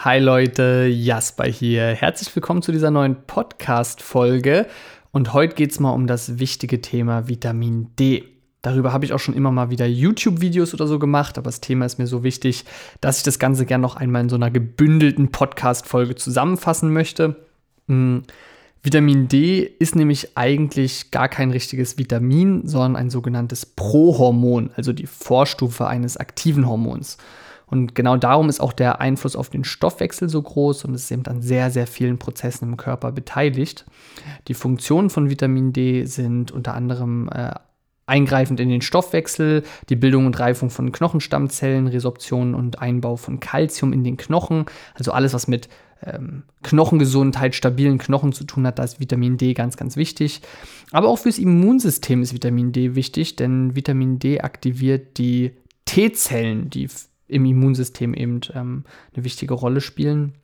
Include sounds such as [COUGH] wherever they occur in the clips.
Hi Leute, Jasper hier. Herzlich willkommen zu dieser neuen Podcast-Folge. Und heute geht es mal um das wichtige Thema Vitamin D. Darüber habe ich auch schon immer mal wieder YouTube-Videos oder so gemacht, aber das Thema ist mir so wichtig, dass ich das Ganze gerne noch einmal in so einer gebündelten Podcast-Folge zusammenfassen möchte. Hm. Vitamin D ist nämlich eigentlich gar kein richtiges Vitamin, sondern ein sogenanntes Prohormon, also die Vorstufe eines aktiven Hormons. Und genau darum ist auch der Einfluss auf den Stoffwechsel so groß und es ist eben an sehr, sehr vielen Prozessen im Körper beteiligt. Die Funktionen von Vitamin D sind unter anderem äh, eingreifend in den Stoffwechsel, die Bildung und Reifung von Knochenstammzellen, Resorption und Einbau von Kalzium in den Knochen, also alles, was mit ähm, Knochengesundheit, stabilen Knochen zu tun hat, da ist Vitamin D ganz, ganz wichtig. Aber auch fürs Immunsystem ist Vitamin D wichtig, denn Vitamin D aktiviert die T-Zellen, die im Immunsystem eben ähm, eine wichtige Rolle spielen.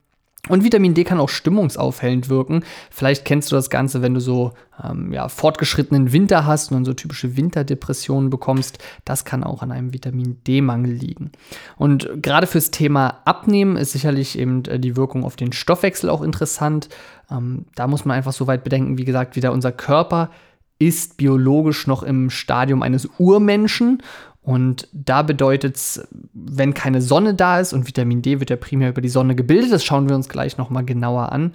Und Vitamin D kann auch stimmungsaufhellend wirken. Vielleicht kennst du das Ganze, wenn du so ähm, ja, fortgeschrittenen Winter hast und dann so typische Winterdepressionen bekommst. Das kann auch an einem Vitamin D-Mangel liegen. Und gerade fürs Thema Abnehmen ist sicherlich eben äh, die Wirkung auf den Stoffwechsel auch interessant. Ähm, da muss man einfach so weit bedenken, wie gesagt, wieder unser Körper ist biologisch noch im Stadium eines Urmenschen und da bedeutet es, wenn keine Sonne da ist, und Vitamin D wird ja primär über die Sonne gebildet, das schauen wir uns gleich nochmal genauer an.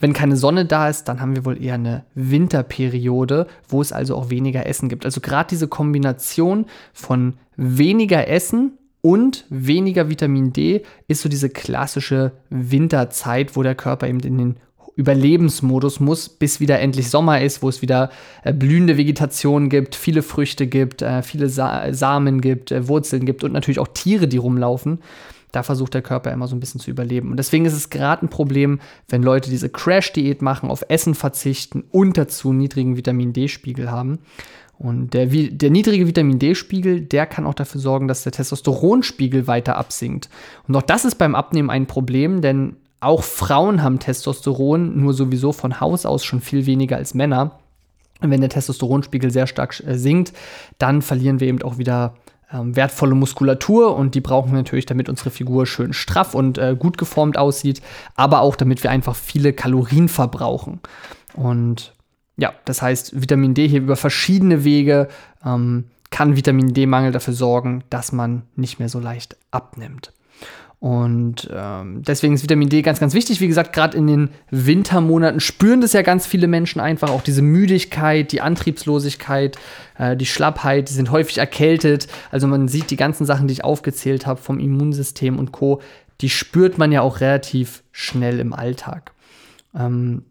Wenn keine Sonne da ist, dann haben wir wohl eher eine Winterperiode, wo es also auch weniger Essen gibt. Also gerade diese Kombination von weniger Essen und weniger Vitamin D ist so diese klassische Winterzeit, wo der Körper eben in den Überlebensmodus muss, bis wieder endlich Sommer ist, wo es wieder äh, blühende Vegetation gibt, viele Früchte gibt, äh, viele Sa Samen gibt, äh, Wurzeln gibt und natürlich auch Tiere, die rumlaufen. Da versucht der Körper immer so ein bisschen zu überleben. Und deswegen ist es gerade ein Problem, wenn Leute diese Crash-Diät machen, auf Essen verzichten und dazu niedrigen Vitamin D-Spiegel haben. Und der, der niedrige Vitamin D-Spiegel, der kann auch dafür sorgen, dass der Testosteronspiegel weiter absinkt. Und auch das ist beim Abnehmen ein Problem, denn auch Frauen haben Testosteron, nur sowieso von Haus aus schon viel weniger als Männer. Und wenn der Testosteronspiegel sehr stark äh, sinkt, dann verlieren wir eben auch wieder ähm, wertvolle Muskulatur und die brauchen wir natürlich, damit unsere Figur schön straff und äh, gut geformt aussieht, aber auch damit wir einfach viele Kalorien verbrauchen. Und ja, das heißt, Vitamin D hier über verschiedene Wege ähm, kann Vitamin D-Mangel dafür sorgen, dass man nicht mehr so leicht abnimmt. Und ähm, deswegen ist Vitamin D ganz, ganz wichtig. Wie gesagt, gerade in den Wintermonaten spüren das ja ganz viele Menschen einfach. Auch diese Müdigkeit, die Antriebslosigkeit, äh, die Schlappheit, die sind häufig erkältet. Also man sieht die ganzen Sachen, die ich aufgezählt habe, vom Immunsystem und Co., die spürt man ja auch relativ schnell im Alltag. Ähm,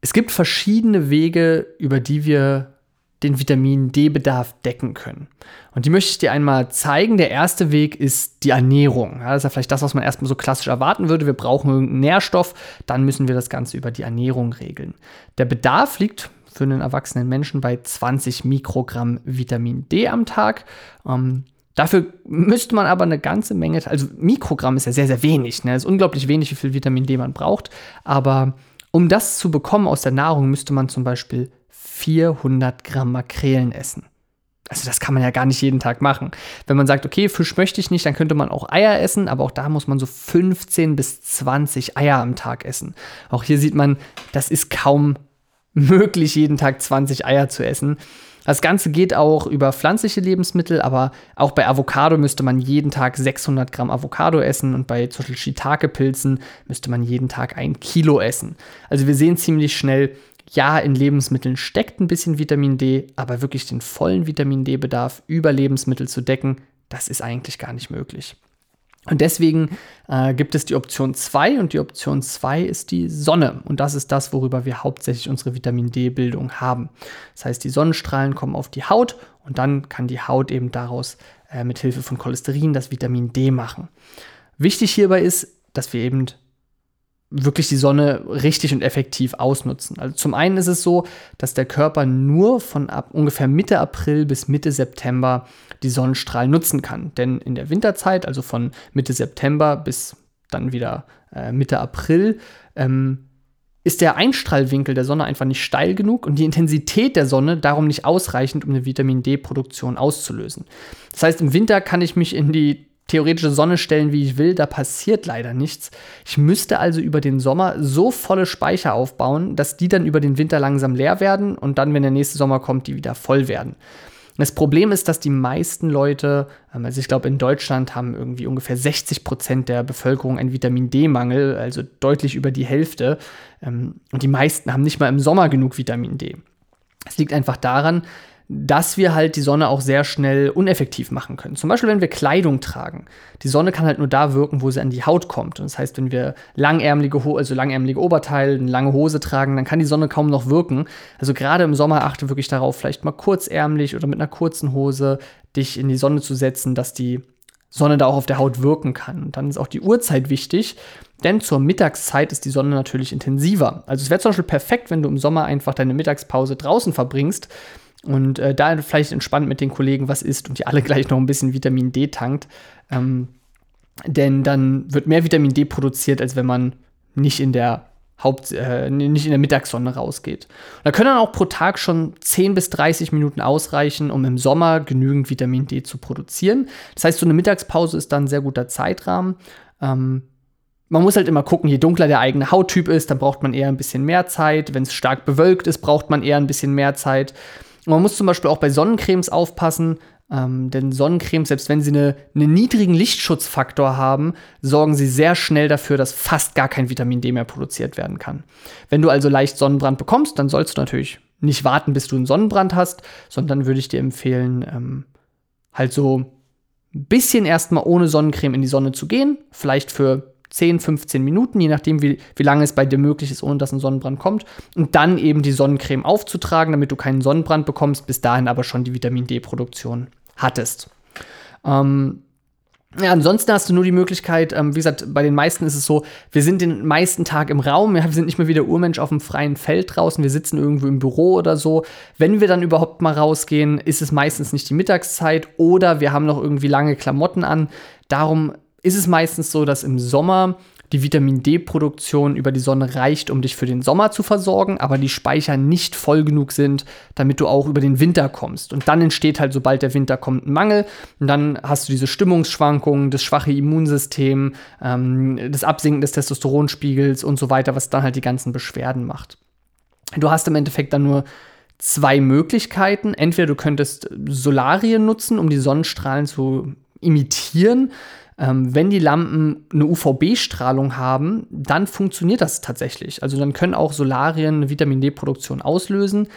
es gibt verschiedene Wege, über die wir den Vitamin D-Bedarf decken können. Und die möchte ich dir einmal zeigen. Der erste Weg ist die Ernährung. Ja, das ist ja vielleicht das, was man erstmal so klassisch erwarten würde. Wir brauchen irgendeinen Nährstoff, dann müssen wir das Ganze über die Ernährung regeln. Der Bedarf liegt für einen erwachsenen Menschen bei 20 Mikrogramm Vitamin D am Tag. Ähm, Dafür müsste man aber eine ganze Menge, also Mikrogramm ist ja sehr, sehr wenig. Ne? Es ist unglaublich wenig, wie viel Vitamin D man braucht. Aber um das zu bekommen aus der Nahrung, müsste man zum Beispiel 400 Gramm Makrelen essen. Also das kann man ja gar nicht jeden Tag machen. Wenn man sagt, okay, Fisch möchte ich nicht, dann könnte man auch Eier essen, aber auch da muss man so 15 bis 20 Eier am Tag essen. Auch hier sieht man, das ist kaum möglich, jeden Tag 20 Eier zu essen. Das Ganze geht auch über pflanzliche Lebensmittel, aber auch bei Avocado müsste man jeden Tag 600 Gramm Avocado essen und bei zum Beispiel Shiitake-Pilzen müsste man jeden Tag ein Kilo essen. Also wir sehen ziemlich schnell, ja, in Lebensmitteln steckt ein bisschen Vitamin D, aber wirklich den vollen Vitamin D-Bedarf über Lebensmittel zu decken, das ist eigentlich gar nicht möglich. Und deswegen äh, gibt es die Option 2 und die Option 2 ist die Sonne. Und das ist das, worüber wir hauptsächlich unsere Vitamin D-Bildung haben. Das heißt, die Sonnenstrahlen kommen auf die Haut und dann kann die Haut eben daraus äh, mit Hilfe von Cholesterin das Vitamin D machen. Wichtig hierbei ist, dass wir eben wirklich die Sonne richtig und effektiv ausnutzen. Also zum einen ist es so, dass der Körper nur von ab ungefähr Mitte April bis Mitte September die Sonnenstrahlen nutzen kann. Denn in der Winterzeit, also von Mitte September bis dann wieder äh, Mitte April, ähm, ist der Einstrahlwinkel der Sonne einfach nicht steil genug und die Intensität der Sonne darum nicht ausreichend, um eine Vitamin D-Produktion auszulösen. Das heißt, im Winter kann ich mich in die theoretische Sonne stellen, wie ich will, da passiert leider nichts. Ich müsste also über den Sommer so volle Speicher aufbauen, dass die dann über den Winter langsam leer werden und dann, wenn der nächste Sommer kommt, die wieder voll werden. Das Problem ist, dass die meisten Leute, ähm, also ich glaube in Deutschland haben irgendwie ungefähr 60 Prozent der Bevölkerung einen Vitamin D-Mangel, also deutlich über die Hälfte. Ähm, und die meisten haben nicht mal im Sommer genug Vitamin D. Es liegt einfach daran, dass wir halt die Sonne auch sehr schnell uneffektiv machen können. Zum Beispiel, wenn wir Kleidung tragen. Die Sonne kann halt nur da wirken, wo sie an die Haut kommt. Und das heißt, wenn wir langärmelige, also langärmelige Oberteile, eine lange Hose tragen, dann kann die Sonne kaum noch wirken. Also gerade im Sommer achte wirklich darauf, vielleicht mal kurzärmlich oder mit einer kurzen Hose dich in die Sonne zu setzen, dass die Sonne da auch auf der Haut wirken kann. Und dann ist auch die Uhrzeit wichtig, denn zur Mittagszeit ist die Sonne natürlich intensiver. Also es wäre zum Beispiel perfekt, wenn du im Sommer einfach deine Mittagspause draußen verbringst und äh, da vielleicht entspannt mit den Kollegen was isst und die alle [LAUGHS] gleich noch ein bisschen Vitamin D tankt. Ähm, denn dann wird mehr Vitamin D produziert, als wenn man nicht in der Haupt, äh, nicht in der Mittagssonne rausgeht. Und da können dann auch pro Tag schon 10 bis 30 Minuten ausreichen, um im Sommer genügend Vitamin D zu produzieren. Das heißt, so eine Mittagspause ist dann ein sehr guter Zeitrahmen. Ähm, man muss halt immer gucken, je dunkler der eigene Hauttyp ist, dann braucht man eher ein bisschen mehr Zeit. Wenn es stark bewölkt ist, braucht man eher ein bisschen mehr Zeit. Man muss zum Beispiel auch bei Sonnencremes aufpassen, ähm, denn Sonnencremes, selbst wenn sie eine, einen niedrigen Lichtschutzfaktor haben, sorgen sie sehr schnell dafür, dass fast gar kein Vitamin D mehr produziert werden kann. Wenn du also leicht Sonnenbrand bekommst, dann sollst du natürlich nicht warten, bis du einen Sonnenbrand hast, sondern würde ich dir empfehlen, ähm, halt so ein bisschen erstmal ohne Sonnencreme in die Sonne zu gehen, vielleicht für 10, 15 Minuten, je nachdem, wie, wie lange es bei dir möglich ist, ohne dass ein Sonnenbrand kommt. Und dann eben die Sonnencreme aufzutragen, damit du keinen Sonnenbrand bekommst, bis dahin aber schon die Vitamin D-Produktion hattest. Ähm, ja, ansonsten hast du nur die Möglichkeit, ähm, wie gesagt, bei den meisten ist es so, wir sind den meisten Tag im Raum, ja, wir sind nicht mehr wie der Urmensch auf dem freien Feld draußen, wir sitzen irgendwo im Büro oder so. Wenn wir dann überhaupt mal rausgehen, ist es meistens nicht die Mittagszeit oder wir haben noch irgendwie lange Klamotten an. Darum ist es meistens so, dass im Sommer die Vitamin D-Produktion über die Sonne reicht, um dich für den Sommer zu versorgen, aber die Speicher nicht voll genug sind, damit du auch über den Winter kommst. Und dann entsteht halt, sobald der Winter kommt, ein Mangel. Und dann hast du diese Stimmungsschwankungen, das schwache Immunsystem, ähm, das Absinken des Testosteronspiegels und so weiter, was dann halt die ganzen Beschwerden macht. Du hast im Endeffekt dann nur zwei Möglichkeiten. Entweder du könntest Solarien nutzen, um die Sonnenstrahlen zu imitieren. Ähm, wenn die Lampen eine UVB-Strahlung haben, dann funktioniert das tatsächlich. Also dann können auch Solarien eine Vitamin D-Produktion auslösen.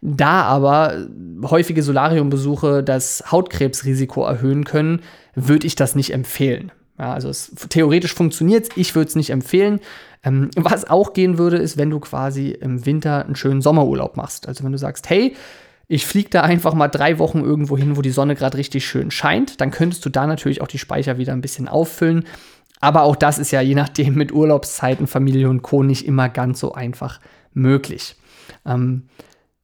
Da aber häufige Solariumbesuche das Hautkrebsrisiko erhöhen können, würde ich das nicht empfehlen. Ja, also es, theoretisch funktioniert es, ich würde es nicht empfehlen. Ähm, was auch gehen würde, ist, wenn du quasi im Winter einen schönen Sommerurlaub machst. Also wenn du sagst, hey, ich fliege da einfach mal drei Wochen irgendwo hin, wo die Sonne gerade richtig schön scheint. Dann könntest du da natürlich auch die Speicher wieder ein bisschen auffüllen. Aber auch das ist ja je nachdem mit Urlaubszeiten, Familie und Co. nicht immer ganz so einfach möglich. Ähm,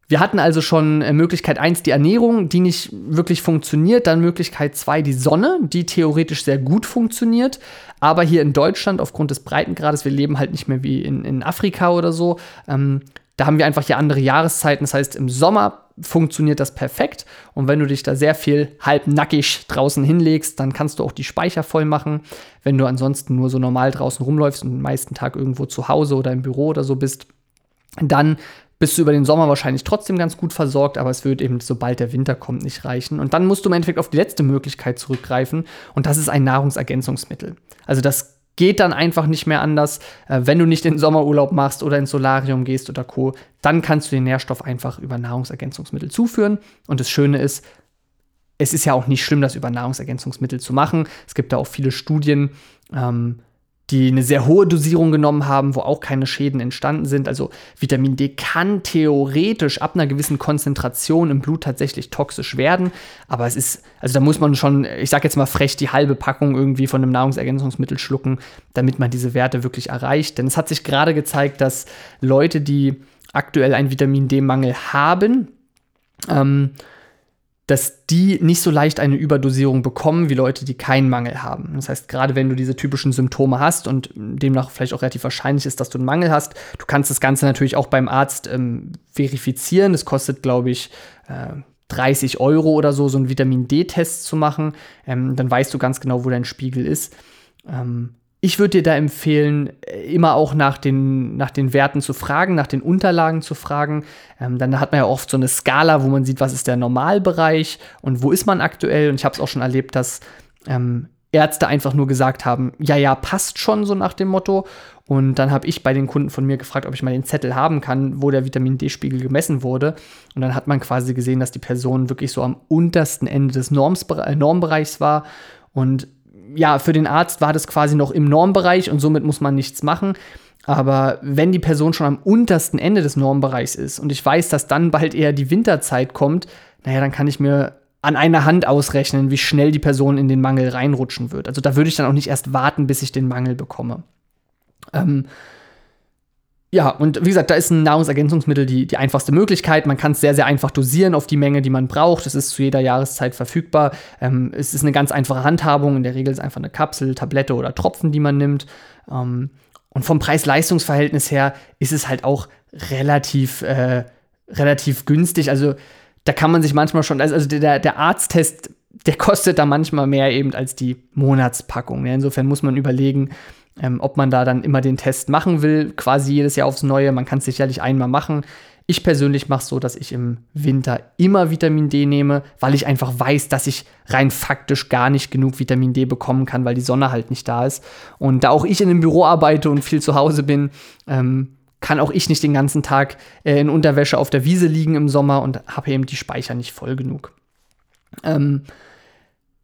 wir hatten also schon äh, Möglichkeit 1 die Ernährung, die nicht wirklich funktioniert. Dann Möglichkeit 2 die Sonne, die theoretisch sehr gut funktioniert. Aber hier in Deutschland, aufgrund des Breitengrades, wir leben halt nicht mehr wie in, in Afrika oder so, ähm, da haben wir einfach hier andere Jahreszeiten. Das heißt, im Sommer funktioniert das perfekt. Und wenn du dich da sehr viel halbnackig draußen hinlegst, dann kannst du auch die Speicher voll machen. Wenn du ansonsten nur so normal draußen rumläufst und den meisten Tag irgendwo zu Hause oder im Büro oder so bist, dann bist du über den Sommer wahrscheinlich trotzdem ganz gut versorgt, aber es wird eben, sobald der Winter kommt, nicht reichen. Und dann musst du im Endeffekt auf die letzte Möglichkeit zurückgreifen und das ist ein Nahrungsergänzungsmittel. Also das geht dann einfach nicht mehr anders. Äh, wenn du nicht in den Sommerurlaub machst oder ins Solarium gehst oder Co., dann kannst du den Nährstoff einfach über Nahrungsergänzungsmittel zuführen. Und das Schöne ist, es ist ja auch nicht schlimm, das über Nahrungsergänzungsmittel zu machen. Es gibt da auch viele Studien, ähm, die eine sehr hohe Dosierung genommen haben, wo auch keine Schäden entstanden sind. Also Vitamin D kann theoretisch ab einer gewissen Konzentration im Blut tatsächlich toxisch werden, aber es ist, also da muss man schon, ich sag jetzt mal frech, die halbe Packung irgendwie von einem Nahrungsergänzungsmittel schlucken, damit man diese Werte wirklich erreicht. Denn es hat sich gerade gezeigt, dass Leute, die aktuell einen Vitamin D-Mangel haben, ähm, dass die nicht so leicht eine Überdosierung bekommen wie Leute, die keinen Mangel haben. Das heißt, gerade wenn du diese typischen Symptome hast und demnach vielleicht auch relativ wahrscheinlich ist, dass du einen Mangel hast, du kannst das Ganze natürlich auch beim Arzt ähm, verifizieren. Das kostet, glaube ich, äh, 30 Euro oder so, so einen Vitamin D-Test zu machen. Ähm, dann weißt du ganz genau, wo dein Spiegel ist. Ähm, ich würde dir da empfehlen, immer auch nach den, nach den Werten zu fragen, nach den Unterlagen zu fragen. Ähm, dann hat man ja oft so eine Skala, wo man sieht, was ist der Normalbereich und wo ist man aktuell. Und ich habe es auch schon erlebt, dass ähm, Ärzte einfach nur gesagt haben, ja, ja, passt schon so nach dem Motto. Und dann habe ich bei den Kunden von mir gefragt, ob ich mal den Zettel haben kann, wo der Vitamin D-Spiegel gemessen wurde. Und dann hat man quasi gesehen, dass die Person wirklich so am untersten Ende des Normsbere Normbereichs war. Und ja, für den Arzt war das quasi noch im Normbereich und somit muss man nichts machen. Aber wenn die Person schon am untersten Ende des Normbereichs ist und ich weiß, dass dann bald eher die Winterzeit kommt, naja, dann kann ich mir an einer Hand ausrechnen, wie schnell die Person in den Mangel reinrutschen wird. Also da würde ich dann auch nicht erst warten, bis ich den Mangel bekomme. Ähm, ja, und wie gesagt, da ist ein Nahrungsergänzungsmittel die, die einfachste Möglichkeit. Man kann es sehr, sehr einfach dosieren auf die Menge, die man braucht. Es ist zu jeder Jahreszeit verfügbar. Ähm, es ist eine ganz einfache Handhabung. In der Regel ist es einfach eine Kapsel, Tablette oder Tropfen, die man nimmt. Ähm, und vom Preis-Leistungs-Verhältnis her ist es halt auch relativ, äh, relativ günstig. Also da kann man sich manchmal schon, also der, der Arzttest, der kostet da manchmal mehr eben als die Monatspackung. Insofern muss man überlegen, ähm, ob man da dann immer den Test machen will, quasi jedes Jahr aufs Neue. Man kann es sicherlich einmal machen. Ich persönlich mache es so, dass ich im Winter immer Vitamin D nehme, weil ich einfach weiß, dass ich rein faktisch gar nicht genug Vitamin D bekommen kann, weil die Sonne halt nicht da ist. Und da auch ich in einem Büro arbeite und viel zu Hause bin, ähm, kann auch ich nicht den ganzen Tag äh, in Unterwäsche auf der Wiese liegen im Sommer und habe eben die Speicher nicht voll genug. Ähm,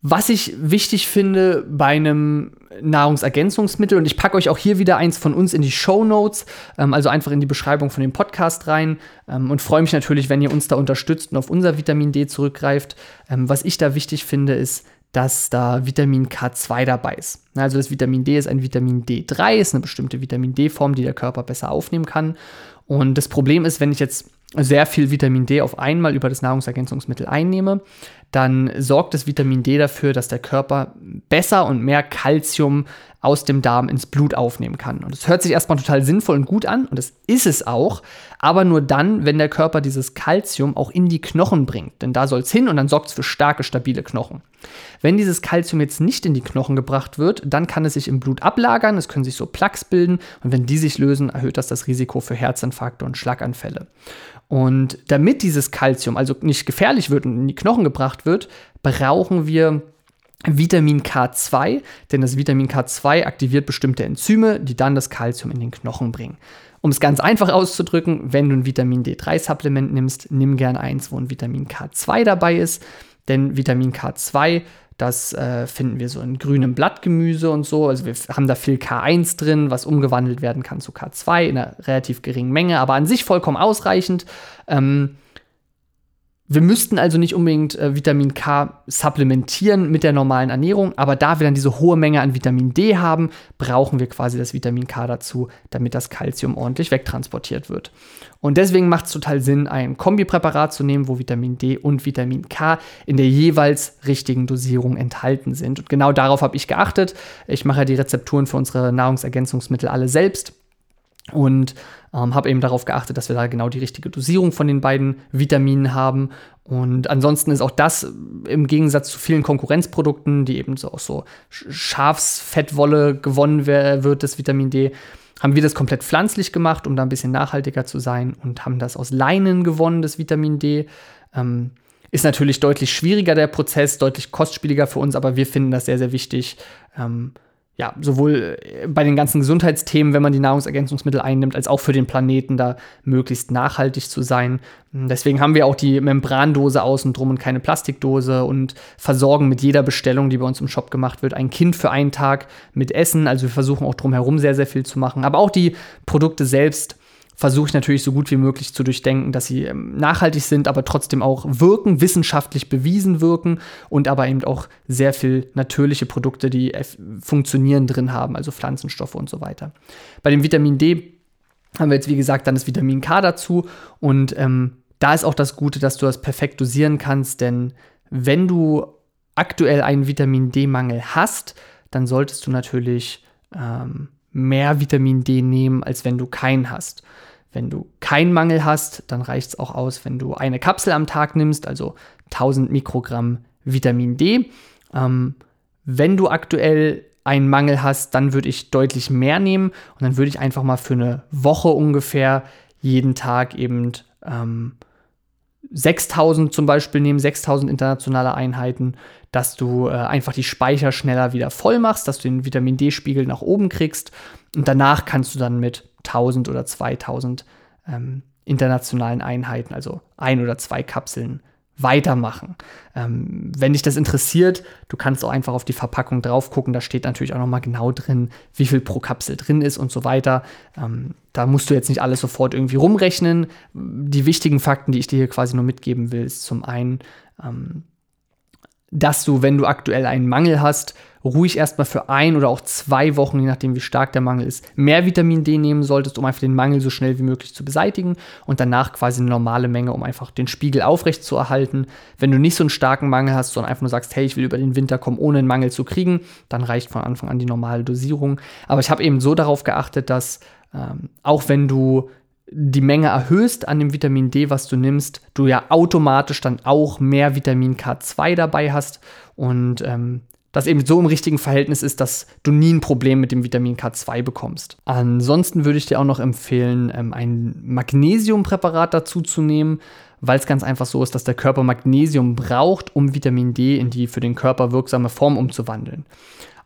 was ich wichtig finde bei einem Nahrungsergänzungsmittel, und ich packe euch auch hier wieder eins von uns in die Show Notes, ähm, also einfach in die Beschreibung von dem Podcast rein ähm, und freue mich natürlich, wenn ihr uns da unterstützt und auf unser Vitamin D zurückgreift. Ähm, was ich da wichtig finde, ist, dass da Vitamin K2 dabei ist. Also das Vitamin D ist ein Vitamin D3, ist eine bestimmte Vitamin D-Form, die der Körper besser aufnehmen kann. Und das Problem ist, wenn ich jetzt sehr viel Vitamin D auf einmal über das Nahrungsergänzungsmittel einnehme, dann sorgt das Vitamin D dafür, dass der Körper besser und mehr Kalzium aus dem Darm ins Blut aufnehmen kann. Und es hört sich erstmal total sinnvoll und gut an und das ist es auch, aber nur dann, wenn der Körper dieses Kalzium auch in die Knochen bringt, denn da soll es hin und dann sorgt es für starke, stabile Knochen. Wenn dieses Kalzium jetzt nicht in die Knochen gebracht wird, dann kann es sich im Blut ablagern, es können sich so Plaques bilden und wenn die sich lösen, erhöht das das Risiko für Herzinfarkte und Schlaganfälle. Und damit dieses Kalzium also nicht gefährlich wird und in die Knochen gebracht wird, brauchen wir Vitamin K2, denn das Vitamin K2 aktiviert bestimmte Enzyme, die dann das Kalzium in den Knochen bringen. Um es ganz einfach auszudrücken, wenn du ein Vitamin D3-Supplement nimmst, nimm gern eins, wo ein Vitamin K2 dabei ist, denn Vitamin K2 das äh, finden wir so in grünem Blattgemüse und so. Also wir haben da viel K1 drin, was umgewandelt werden kann zu K2 in einer relativ geringen Menge, aber an sich vollkommen ausreichend. Ähm, wir müssten also nicht unbedingt äh, Vitamin K supplementieren mit der normalen Ernährung, aber da wir dann diese hohe Menge an Vitamin D haben, brauchen wir quasi das Vitamin K dazu, damit das Kalzium ordentlich wegtransportiert wird. Und deswegen macht es total Sinn, ein Kombipräparat zu nehmen, wo Vitamin D und Vitamin K in der jeweils richtigen Dosierung enthalten sind. Und genau darauf habe ich geachtet. Ich mache ja die Rezepturen für unsere Nahrungsergänzungsmittel alle selbst und ähm, habe eben darauf geachtet, dass wir da genau die richtige Dosierung von den beiden Vitaminen haben. Und ansonsten ist auch das im Gegensatz zu vielen Konkurrenzprodukten, die eben so aus so Schafsfettwolle gewonnen wird, das Vitamin D, haben wir das komplett pflanzlich gemacht, um da ein bisschen nachhaltiger zu sein und haben das aus Leinen gewonnen, das Vitamin D. Ähm, ist natürlich deutlich schwieriger der Prozess, deutlich kostspieliger für uns, aber wir finden das sehr, sehr wichtig. Ähm, ja, sowohl äh, bei den ganzen Gesundheitsthemen, wenn man die Nahrungsergänzungsmittel einnimmt, als auch für den Planeten da möglichst nachhaltig zu sein. Hm, deswegen haben wir auch die Membrandose außen drum und keine Plastikdose und versorgen mit jeder Bestellung, die bei uns im Shop gemacht wird, ein Kind für einen Tag mit Essen. Also wir versuchen auch drumherum sehr, sehr viel zu machen. Aber auch die Produkte selbst versuche ich natürlich so gut wie möglich zu durchdenken, dass sie ähm, nachhaltig sind, aber trotzdem auch wirken, wissenschaftlich bewiesen wirken und aber eben auch sehr viel natürliche Produkte, die funktionieren drin haben, also Pflanzenstoffe und so weiter. Bei dem Vitamin D haben wir jetzt, wie gesagt, dann das Vitamin K dazu und ähm, da ist auch das Gute, dass du das perfekt dosieren kannst, denn wenn du aktuell einen Vitamin D-Mangel hast, dann solltest du natürlich ähm, mehr Vitamin D nehmen, als wenn du keinen hast. Wenn du keinen Mangel hast, dann reicht es auch aus, wenn du eine Kapsel am Tag nimmst, also 1000 Mikrogramm Vitamin D. Ähm, wenn du aktuell einen Mangel hast, dann würde ich deutlich mehr nehmen und dann würde ich einfach mal für eine Woche ungefähr jeden Tag eben ähm, 6000 zum Beispiel nehmen, 6000 internationale Einheiten, dass du äh, einfach die Speicher schneller wieder voll machst, dass du den Vitamin D-Spiegel nach oben kriegst und danach kannst du dann mit 1000 oder 2000 ähm, internationalen Einheiten, also ein oder zwei Kapseln, weitermachen. Ähm, wenn dich das interessiert, du kannst auch einfach auf die Verpackung drauf gucken. Da steht natürlich auch nochmal genau drin, wie viel pro Kapsel drin ist und so weiter. Ähm, da musst du jetzt nicht alles sofort irgendwie rumrechnen. Die wichtigen Fakten, die ich dir hier quasi nur mitgeben will, ist zum einen, ähm, dass du, wenn du aktuell einen Mangel hast, ruhig erstmal für ein oder auch zwei Wochen, je nachdem wie stark der Mangel ist, mehr Vitamin D nehmen solltest, um einfach den Mangel so schnell wie möglich zu beseitigen und danach quasi eine normale Menge, um einfach den Spiegel aufrecht zu erhalten. Wenn du nicht so einen starken Mangel hast, sondern einfach nur sagst, hey, ich will über den Winter kommen, ohne einen Mangel zu kriegen, dann reicht von Anfang an die normale Dosierung. Aber ich habe eben so darauf geachtet, dass ähm, auch wenn du die Menge erhöhst an dem Vitamin D, was du nimmst, du ja automatisch dann auch mehr Vitamin K2 dabei hast und ähm, das eben so im richtigen Verhältnis ist, dass du nie ein Problem mit dem Vitamin K2 bekommst. Ansonsten würde ich dir auch noch empfehlen, ähm, ein Magnesiumpräparat dazu zu nehmen, weil es ganz einfach so ist, dass der Körper Magnesium braucht, um Vitamin D in die für den Körper wirksame Form umzuwandeln.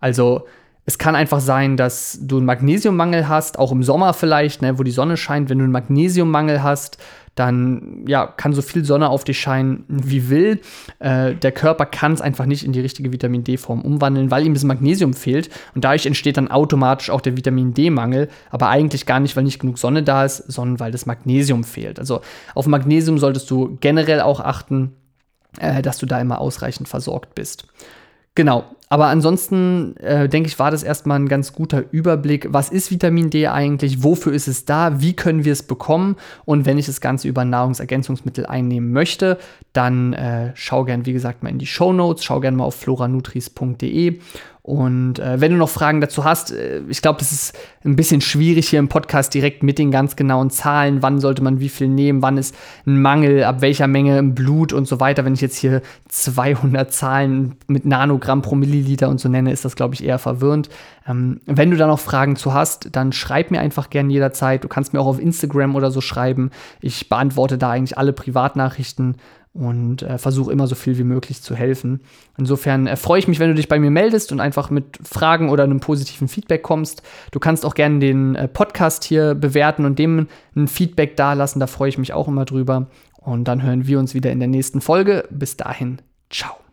Also es kann einfach sein, dass du einen Magnesiummangel hast, auch im Sommer vielleicht, ne, wo die Sonne scheint. Wenn du einen Magnesiummangel hast, dann ja, kann so viel Sonne auf dich scheinen wie will. Äh, der Körper kann es einfach nicht in die richtige Vitamin D-Form umwandeln, weil ihm das Magnesium fehlt. Und dadurch entsteht dann automatisch auch der Vitamin D-Mangel, aber eigentlich gar nicht, weil nicht genug Sonne da ist, sondern weil das Magnesium fehlt. Also auf Magnesium solltest du generell auch achten, äh, dass du da immer ausreichend versorgt bist. Genau, aber ansonsten äh, denke ich, war das erstmal ein ganz guter Überblick. Was ist Vitamin D eigentlich? Wofür ist es da? Wie können wir es bekommen? Und wenn ich das Ganze über Nahrungsergänzungsmittel einnehmen möchte, dann äh, schau gern, wie gesagt, mal in die Show Notes, schau gern mal auf floranutris.de und äh, wenn du noch Fragen dazu hast, äh, ich glaube, das ist ein bisschen schwierig hier im Podcast direkt mit den ganz genauen Zahlen, wann sollte man wie viel nehmen, wann ist ein Mangel, ab welcher Menge im Blut und so weiter. Wenn ich jetzt hier 200 Zahlen mit Nanogramm pro Milliliter und so nenne, ist das, glaube ich, eher verwirrend. Ähm, wenn du da noch Fragen zu hast, dann schreib mir einfach gerne jederzeit. Du kannst mir auch auf Instagram oder so schreiben. Ich beantworte da eigentlich alle Privatnachrichten und äh, versuche immer so viel wie möglich zu helfen. Insofern äh, freue ich mich, wenn du dich bei mir meldest und einfach mit Fragen oder einem positiven Feedback kommst. Du kannst auch gerne den äh, Podcast hier bewerten und dem ein Feedback dalassen. Da freue ich mich auch immer drüber. Und dann hören wir uns wieder in der nächsten Folge. Bis dahin, ciao.